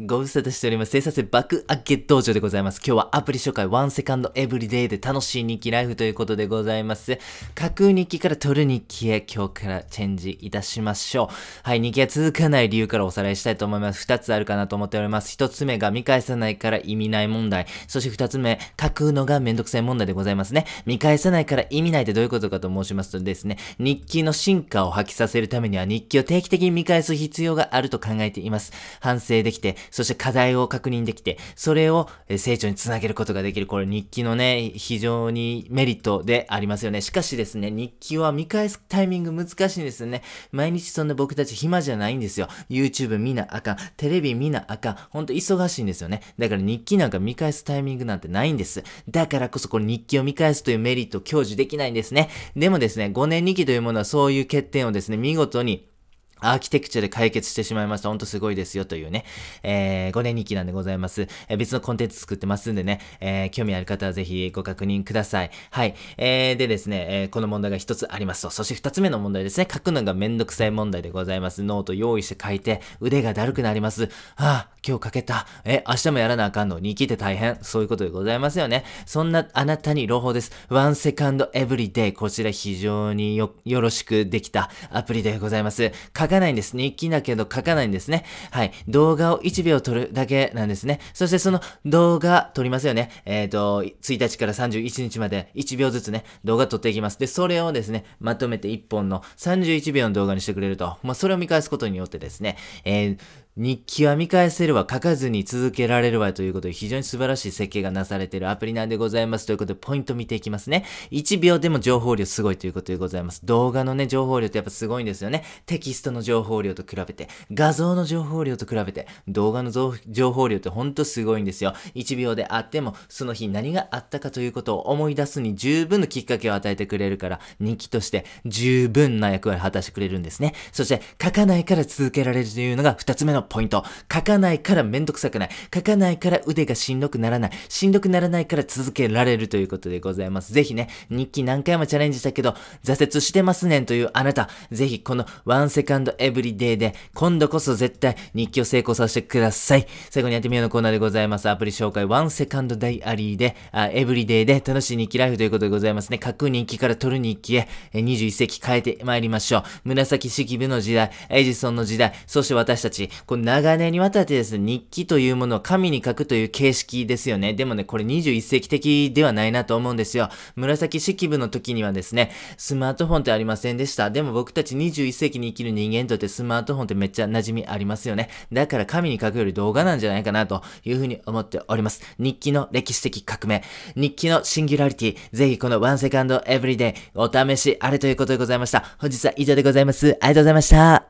ご無沙汰しております。生産性爆上げ道場でございます。今日はアプリ紹介ワンセカンドエブリデイで楽しい日記ライフということでございます。架空日記から取る日記へ今日からチェンジいたしましょう。はい、日記が続かない理由からおさらいしたいと思います。二つあるかなと思っております。一つ目が見返さないから意味ない問題。そして二つ目、書くのがめんどくさい問題でございますね。見返さないから意味ないってどういうことかと申しますとですね、日記の進化を発揮させるためには日記を定期的に見返す必要があると考えています。反省できて、そして課題を確認できて、それを成長につなげることができる。これ日記のね、非常にメリットでありますよね。しかしですね、日記は見返すタイミング難しいんですよね。毎日そんな僕たち暇じゃないんですよ。YouTube 見なあかん。テレビ見なあかん。ほんと忙しいんですよね。だから日記なんか見返すタイミングなんてないんです。だからこそこの日記を見返すというメリットを享受できないんですね。でもですね、5年日記というものはそういう欠点をですね、見事にアーキテクチャで解決してしまいました。ほんとすごいですよというね。えー、5年日記なんでございます。えー別のコンテンツ作ってますんでね、えー興味ある方はぜひご確認ください。はい。えー、でですね、えーこの問題が一つありますと。そして二つ目の問題ですね。書くのがめんどくさい問題でございます。ノート用意して書いて、腕がだるくなります。はあ、今日書けた。え、明日もやらなあかんの？日記って大変。そういうことでございますよね。そんなあなたに朗報です。One Second Every Day。こちら非常によ、よろしくできたアプリでございます。書かないんです。日記だけど書かないんですね。はい。動画を1秒撮るだけなんですね。そしてその動画撮りますよね。えっ、と、1日から31日まで1秒ずつね、動画撮っていきます。で、それをですね、まとめて1本の31秒の動画にしてくれると。まあ、それを見返すことによってですね、えー日記は見返せるわ、書かずに続けられるわということで非常に素晴らしい設計がなされているアプリなんでございます。ということで、ポイント見ていきますね。1秒でも情報量すごいということでございます。動画のね、情報量ってやっぱすごいんですよね。テキストの情報量と比べて、画像の情報量と比べて、動画の情報量ってほんとすごいんですよ。1秒であっても、その日何があったかということを思い出すに十分のきっかけを与えてくれるから、日記として十分な役割を果たしてくれるんですね。そして、書かないから続けられるというのが2つ目のポイント。書かないからめんどくさくない。書かないから腕がしんどくならない。しんどくならないから続けられるということでございます。ぜひね、日記何回もチャレンジしたけど、挫折してますねんというあなた、ぜひこのワンセカンドエブリデイで、今度こそ絶対日記を成功させてください。最後にやってみようのコーナーでございます。アプリ紹介、ワンセカンドダイアリーで、あエブリデイで楽しい日記ライフということでございますね。書く日記から取る日記へ、21世紀変えてまいりましょう。紫式部の時代、エジソンの時代、そして私たち、こう長年にわたってですね、日記というものを紙に書くという形式ですよね。でもね、これ21世紀的ではないなと思うんですよ。紫式部の時にはですね、スマートフォンってありませんでした。でも僕たち21世紀に生きる人間にとってスマートフォンってめっちゃ馴染みありますよね。だから紙に書くより動画なんじゃないかなというふうに思っております。日記の歴史的革命、日記のシンギュラリティ、ぜひこのワンセカンドエブリデイお試しあれということでございました。本日は以上でございます。ありがとうございました。